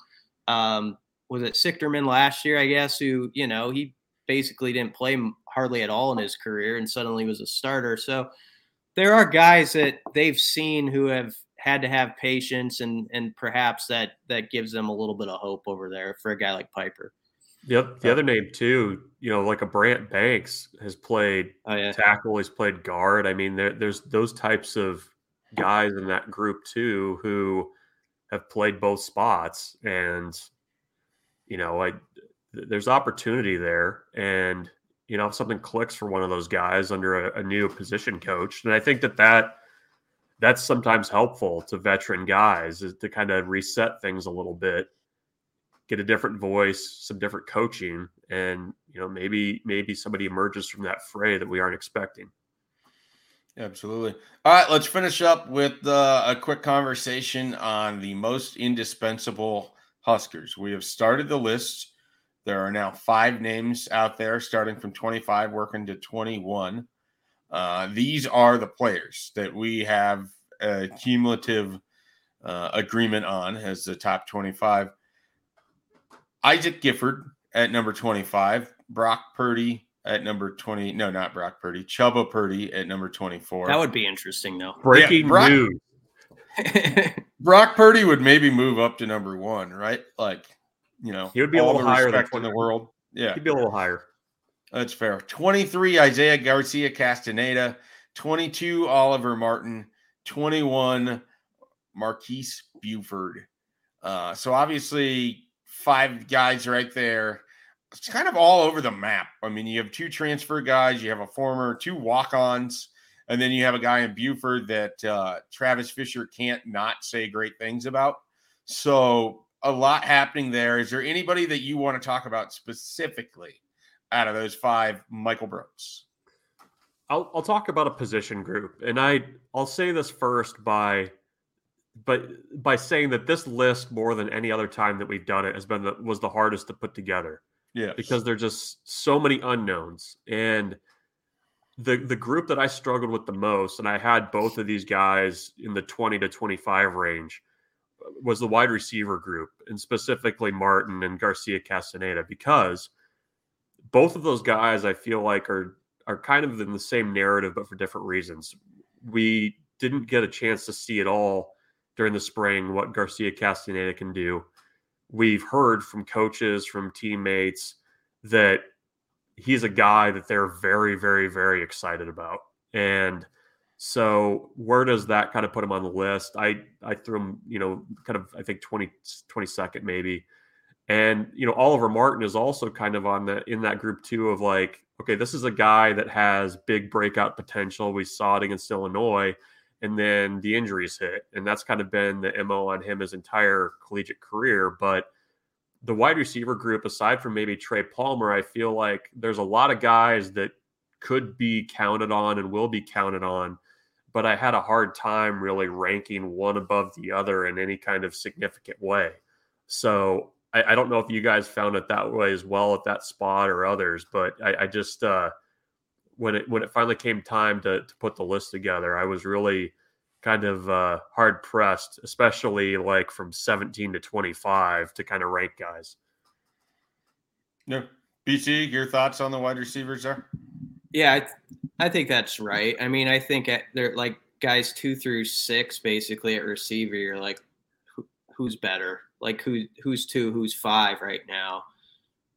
Um, was it Sichterman last year, I guess, who, you know, he basically didn't play hardly at all in his career and suddenly was a starter. So there are guys that they've seen who have had to have patience and and perhaps that that gives them a little bit of hope over there for a guy like Piper. Yep. The other name too, you know, like a Brant Banks has played oh, yeah. tackle, he's played guard. I mean, there, there's those types of guys in that group too who have played both spots, and you know, I there's opportunity there, and you know, if something clicks for one of those guys under a, a new position coach, and I think that that that's sometimes helpful to veteran guys is to kind of reset things a little bit get a different voice some different coaching and you know maybe maybe somebody emerges from that fray that we aren't expecting. Absolutely. All right let's finish up with uh, a quick conversation on the most indispensable huskers. We have started the list. There are now five names out there starting from 25 working to 21 uh, these are the players that we have a cumulative uh, agreement on as the top 25. Isaac Gifford at number 25, Brock Purdy at number 20. No, not Brock Purdy, Chubba Purdy at number 24. That would be interesting, though. *laughs* Breaking yeah, Brock, news. Brock Purdy would maybe move up to number one, right? Like, you know, he would be a little higher in the world. Yeah, he'd be a little higher. That's fair. 23, Isaiah Garcia Castaneda. 22, Oliver Martin. 21, Marques Buford. Uh, so obviously, five guys right there. It's kind of all over the map. I mean, you have two transfer guys, you have a former, two walk ons, and then you have a guy in Buford that uh, Travis Fisher can't not say great things about. So, a lot happening there. Is there anybody that you want to talk about specifically out of those five, Michael Brooks? I'll, I'll talk about a position group, and I I'll say this first by but by saying that this list more than any other time that we've done it has been the, was the hardest to put together. Yeah, because there's just so many unknowns and the the group that I struggled with the most, and I had both of these guys in the 20 to 25 range, was the wide receiver group, and specifically Martin and Garcia Castaneda, because both of those guys I feel like are are kind of in the same narrative, but for different reasons. We didn't get a chance to see it all during the spring what Garcia Castaneda can do. We've heard from coaches, from teammates that he's a guy that they're very, very, very excited about. And so where does that kind of put him on the list? I I threw him, you know, kind of I think 20 22nd maybe. And you know, Oliver Martin is also kind of on the in that group too of like, okay, this is a guy that has big breakout potential. We saw it against Illinois, and then the injuries hit, and that's kind of been the mo on him his entire collegiate career. But the wide receiver group, aside from maybe Trey Palmer, I feel like there's a lot of guys that could be counted on and will be counted on. But I had a hard time really ranking one above the other in any kind of significant way. So I, I don't know if you guys found it that way as well at that spot or others, but I, I just uh, when it when it finally came time to to put the list together, I was really kind of uh, hard pressed, especially like from 17 to 25 to kind of rank guys. No, BC, your thoughts on the wide receivers there? Yeah, I, th- I think that's right. I mean, I think at, they're like guys two through six, basically at receiver. You're like, who, who's better? Like who who's two, who's five right now?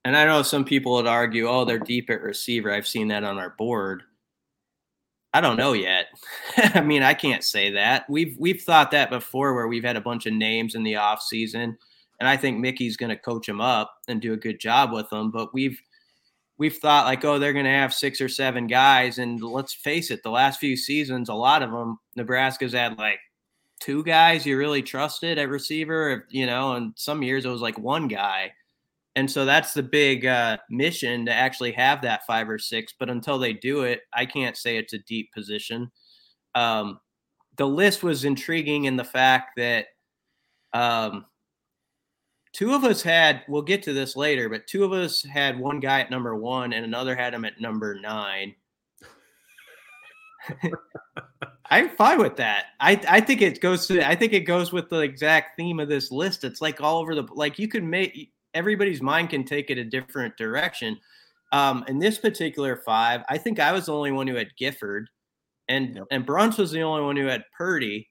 And I know some people would argue, oh, they're deep at receiver. I've seen that on our board. I don't know yet. *laughs* I mean, I can't say that. We've we've thought that before where we've had a bunch of names in the off season and I think Mickey's going to coach them up and do a good job with them, but we've we've thought like, oh, they're going to have six or seven guys and let's face it, the last few seasons a lot of them Nebraska's had like two guys you really trusted at receiver, you know, and some years it was like one guy. And so that's the big uh, mission to actually have that five or six. But until they do it, I can't say it's a deep position. Um, the list was intriguing in the fact that um, two of us had, we'll get to this later, but two of us had one guy at number one and another had him at number nine. *laughs* *laughs* I'm fine with that. I, I think it goes to I think it goes with the exact theme of this list. It's like all over the like you can make everybody's mind can take it a different direction. Um, in this particular five, I think I was the only one who had Gifford, and yep. and Bruntz was the only one who had Purdy.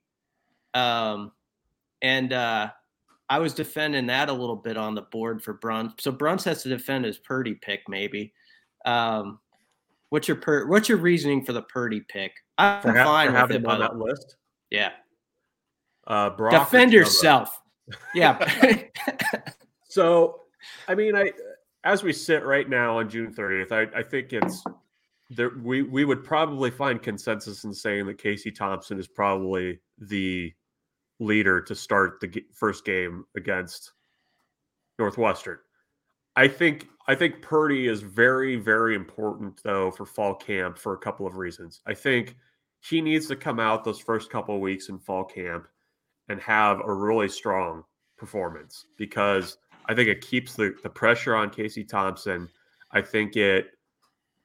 Um, and uh, I was defending that a little bit on the board for Bruntz. So Bruntz has to defend his Purdy pick, maybe. Um, what's your per- What's your reasoning for the Purdy pick? I'm for fine ha- with it on that list. Yeah. Uh, Brock defend yourself. yeah. *laughs* So, I mean, I as we sit right now on June 30th, I, I think it's there. We we would probably find consensus in saying that Casey Thompson is probably the leader to start the first game against Northwestern. I think I think Purdy is very very important though for fall camp for a couple of reasons. I think he needs to come out those first couple of weeks in fall camp and have a really strong performance because I think it keeps the, the pressure on Casey Thompson. I think it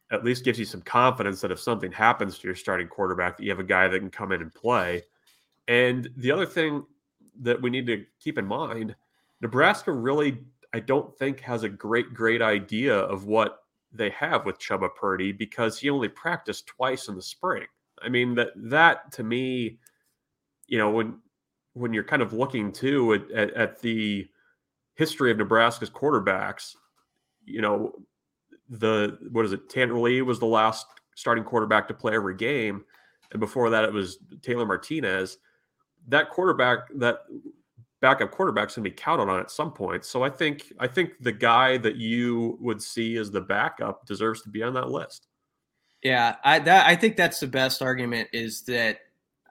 at least gives you some confidence that if something happens to your starting quarterback, that you have a guy that can come in and play. And the other thing that we need to keep in mind, Nebraska really, I don't think, has a great, great idea of what they have with Chubba Purdy because he only practiced twice in the spring. I mean that that to me, you know, when when you're kind of looking too at, at, at the history of Nebraska's quarterbacks, you know, the what is it? Tanner Lee was the last starting quarterback to play every game, and before that, it was Taylor Martinez. That quarterback, that backup quarterback's gonna be counted on at some point. So I think I think the guy that you would see as the backup deserves to be on that list. Yeah, I that I think that's the best argument is that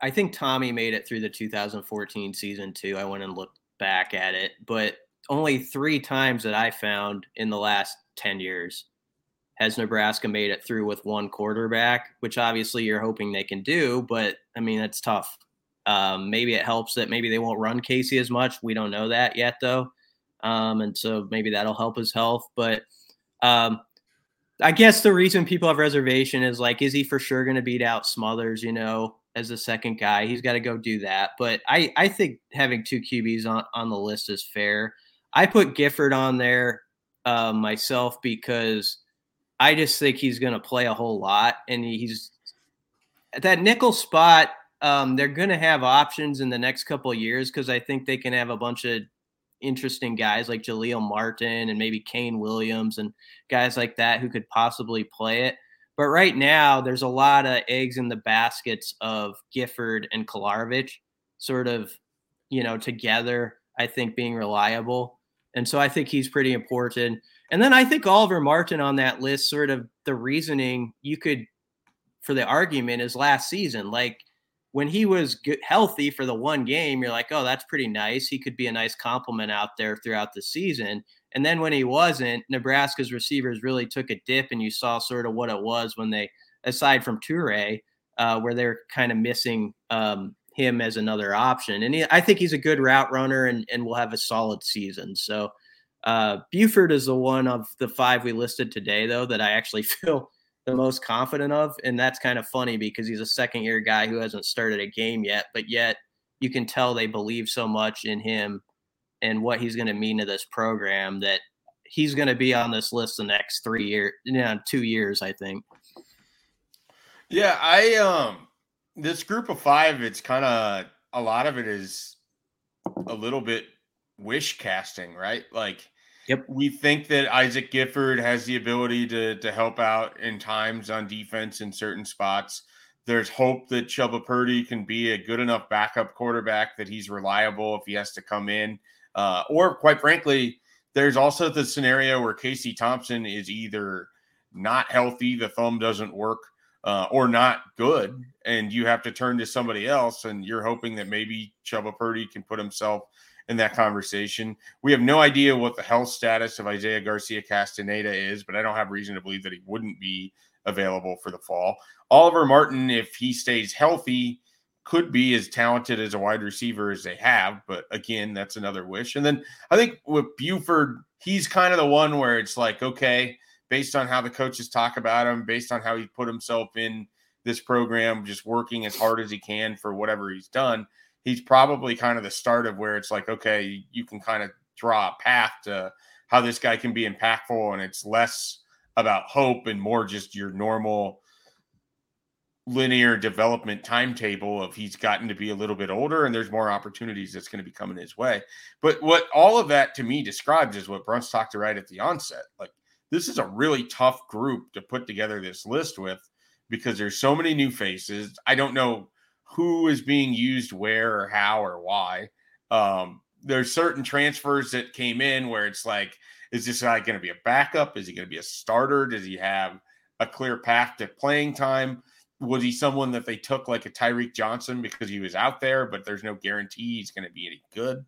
I think Tommy made it through the 2014 season too. I went and looked back at it, but only three times that I found in the last 10 years has Nebraska made it through with one quarterback, which obviously you're hoping they can do, but I mean, that's tough. Um, maybe it helps that maybe they won't run Casey as much. We don't know that yet, though. Um, and so maybe that'll help his health. But um, I guess the reason people have reservation is like, is he for sure going to beat out Smothers? You know, as the second guy, he's got to go do that. But I I think having two QBs on on the list is fair. I put Gifford on there uh, myself because I just think he's going to play a whole lot, and he's that nickel spot. Um, they're going to have options in the next couple years because I think they can have a bunch of interesting guys like Jaleel Martin and maybe Kane Williams and guys like that who could possibly play it. But right now, there's a lot of eggs in the baskets of Gifford and Kolarevic, sort of, you know, together. I think being reliable, and so I think he's pretty important. And then I think Oliver Martin on that list, sort of the reasoning you could, for the argument, is last season. Like when he was healthy for the one game, you're like, oh, that's pretty nice. He could be a nice compliment out there throughout the season. And then when he wasn't, Nebraska's receivers really took a dip, and you saw sort of what it was when they, aside from Toure, uh, where they're kind of missing um, him as another option. And he, I think he's a good route runner and, and will have a solid season. So uh, Buford is the one of the five we listed today, though, that I actually *laughs* feel the most confident of. And that's kind of funny because he's a second year guy who hasn't started a game yet, but yet you can tell they believe so much in him and what he's going to mean to this program that he's going to be on this list the next three years, you know, two years, I think. Yeah, I um this group of five, it's kind of a lot of it is a little bit wish casting, right? Like Yep. We think that Isaac Gifford has the ability to to help out in times on defense in certain spots. There's hope that Chubba Purdy can be a good enough backup quarterback that he's reliable if he has to come in. Uh, or quite frankly, there's also the scenario where Casey Thompson is either not healthy, the thumb doesn't work, uh, or not good, and you have to turn to somebody else, and you're hoping that maybe Chubba Purdy can put himself in that conversation. We have no idea what the health status of Isaiah Garcia Castaneda is, but I don't have reason to believe that he wouldn't be available for the fall. Oliver Martin, if he stays healthy, could be as talented as a wide receiver as they have, but again, that's another wish. And then I think with Buford, he's kind of the one where it's like, okay, based on how the coaches talk about him, based on how he put himself in this program, just working as hard as he can for whatever he's done he's probably kind of the start of where it's like, okay, you can kind of draw a path to how this guy can be impactful, and it's less about hope and more just your normal linear development timetable of he's gotten to be a little bit older and there's more opportunities that's going to be coming his way. But what all of that to me describes is what Bruntz talked to right at the onset. Like this is a really tough group to put together this list with because there's so many new faces. I don't know who is being used where or how or why. Um, there's certain transfers that came in where it's like, is this guy going to be a backup? Is he going to be a starter? Does he have a clear path to playing time? Was he someone that they took like a Tyreek Johnson because he was out there, but there's no guarantee he's going to be any good?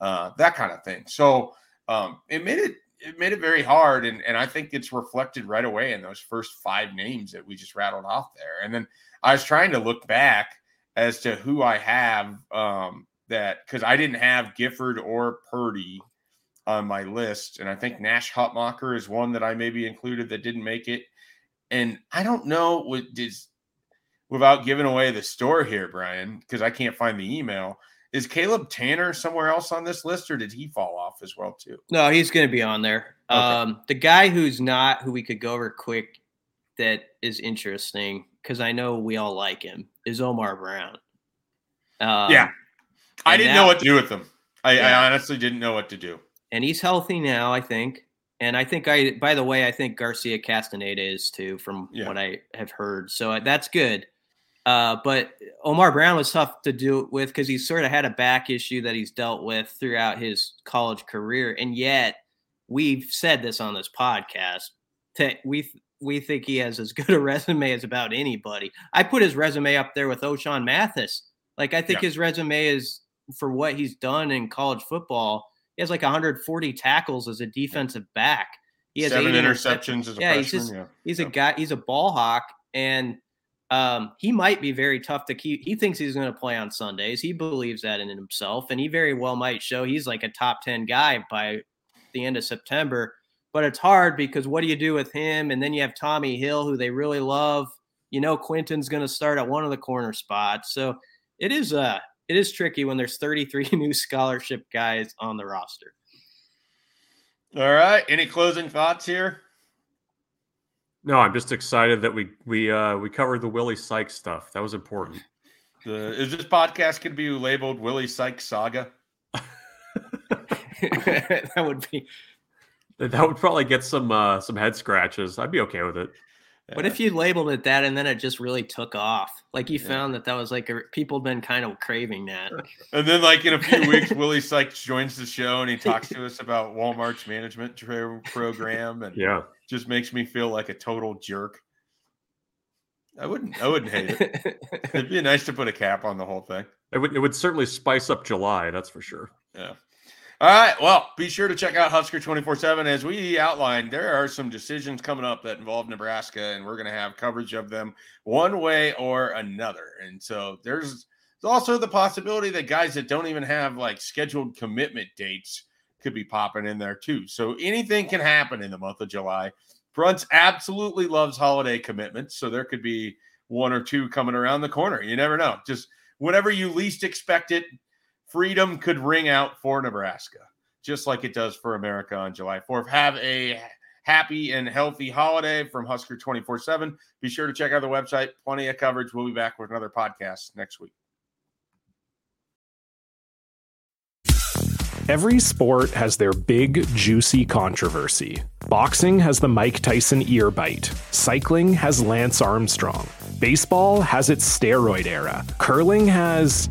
Uh, that kind of thing. So um, it made it it made it very hard, and and I think it's reflected right away in those first five names that we just rattled off there. And then I was trying to look back as to who I have um, that because I didn't have Gifford or Purdy on my list, and I think Nash Hutmacher is one that I maybe included that didn't make it. And I don't know what is without giving away the store here, Brian, because I can't find the email. Is Caleb Tannor somewhere else on this list, or did he fall off as well too? No, he's going to be on there. Okay. Um, the guy who's not, who we could go over quick, that is interesting because I know we all like him, is Omar Brown. Um, yeah. I didn't now, know what to do with him. I, yeah. I, honestly didn't know what to do. And he's healthy now, I think. And I think I, by the way, I think Garcia Castaneda is too, from yeah. what I have heard. So uh, that's good. Uh, but Omar Brown was tough to do with because he sort of had a back issue that he's dealt with throughout his college career. And yet, we've said this on this podcast. To, we we think he has as *laughs* good a resume as about anybody. I put his resume up there with Ochaun Mathis. Like I think yeah. his resume is for what he's done in college football. He has like 140 tackles as a defensive back. He has seven interceptions, interceptions as a yeah, freshman. He's just, yeah, he's yeah. a guy. He's a ball hawk, and Um, he might be very tough to keep. He thinks he's going to play on Sundays. He believes that in himself, and he very well might show he's like a top 10 guy by the end of September. But it's hard because what do you do with him? And then you have Tommy Hill, who they really love. You know, Quinton's going to start at one of the corner spots. So it is uh it is tricky when there's 33 *laughs* new scholarship guys on the roster. All right. Any closing thoughts here? No, I'm just excited that we we uh we covered the Willie Sykes stuff. That was important. The, is this podcast going to be labeled Willie Sykes Saga? *laughs* that would be. That would probably get some uh some head scratches. I'd be okay with it. What if you labeled it that and then it just really took off? Like you found that that was like a, people have been kind of craving that. *laughs* And then, like in a few weeks, Willie *laughs* Sykes joins the show and he talks to us about *laughs* Walmart's management tra- program, and Yeah. just makes me feel like a total jerk. I wouldn't. I wouldn't hate it. It'd be nice to put a cap on the whole thing. It would it would certainly spice up July, that's for sure. Yeah. All right. Well, be sure to check out Husker 24 7. As we outlined, there are some decisions coming up that involve Nebraska, and we're going to have coverage of them one way or another. And so there's also the possibility that guys that don't even have like scheduled commitment dates could be popping in there too. So anything can happen in the month of July. Bruntz absolutely loves holiday commitments. So there could be one or two coming around the corner. You never know. Just whenever you least expect it, freedom could ring out for Nebraska, just like it does for America on July 4th. Have a happy and healthy holiday from Husker 24 7. Be sure to check out the website. Plenty of coverage. We'll be back with another podcast next week. Every sport has their big, juicy controversy. Boxing has the Mike Tyson ear bite. Cycling has Lance Armstrong. Baseball has its steroid era. Curling has.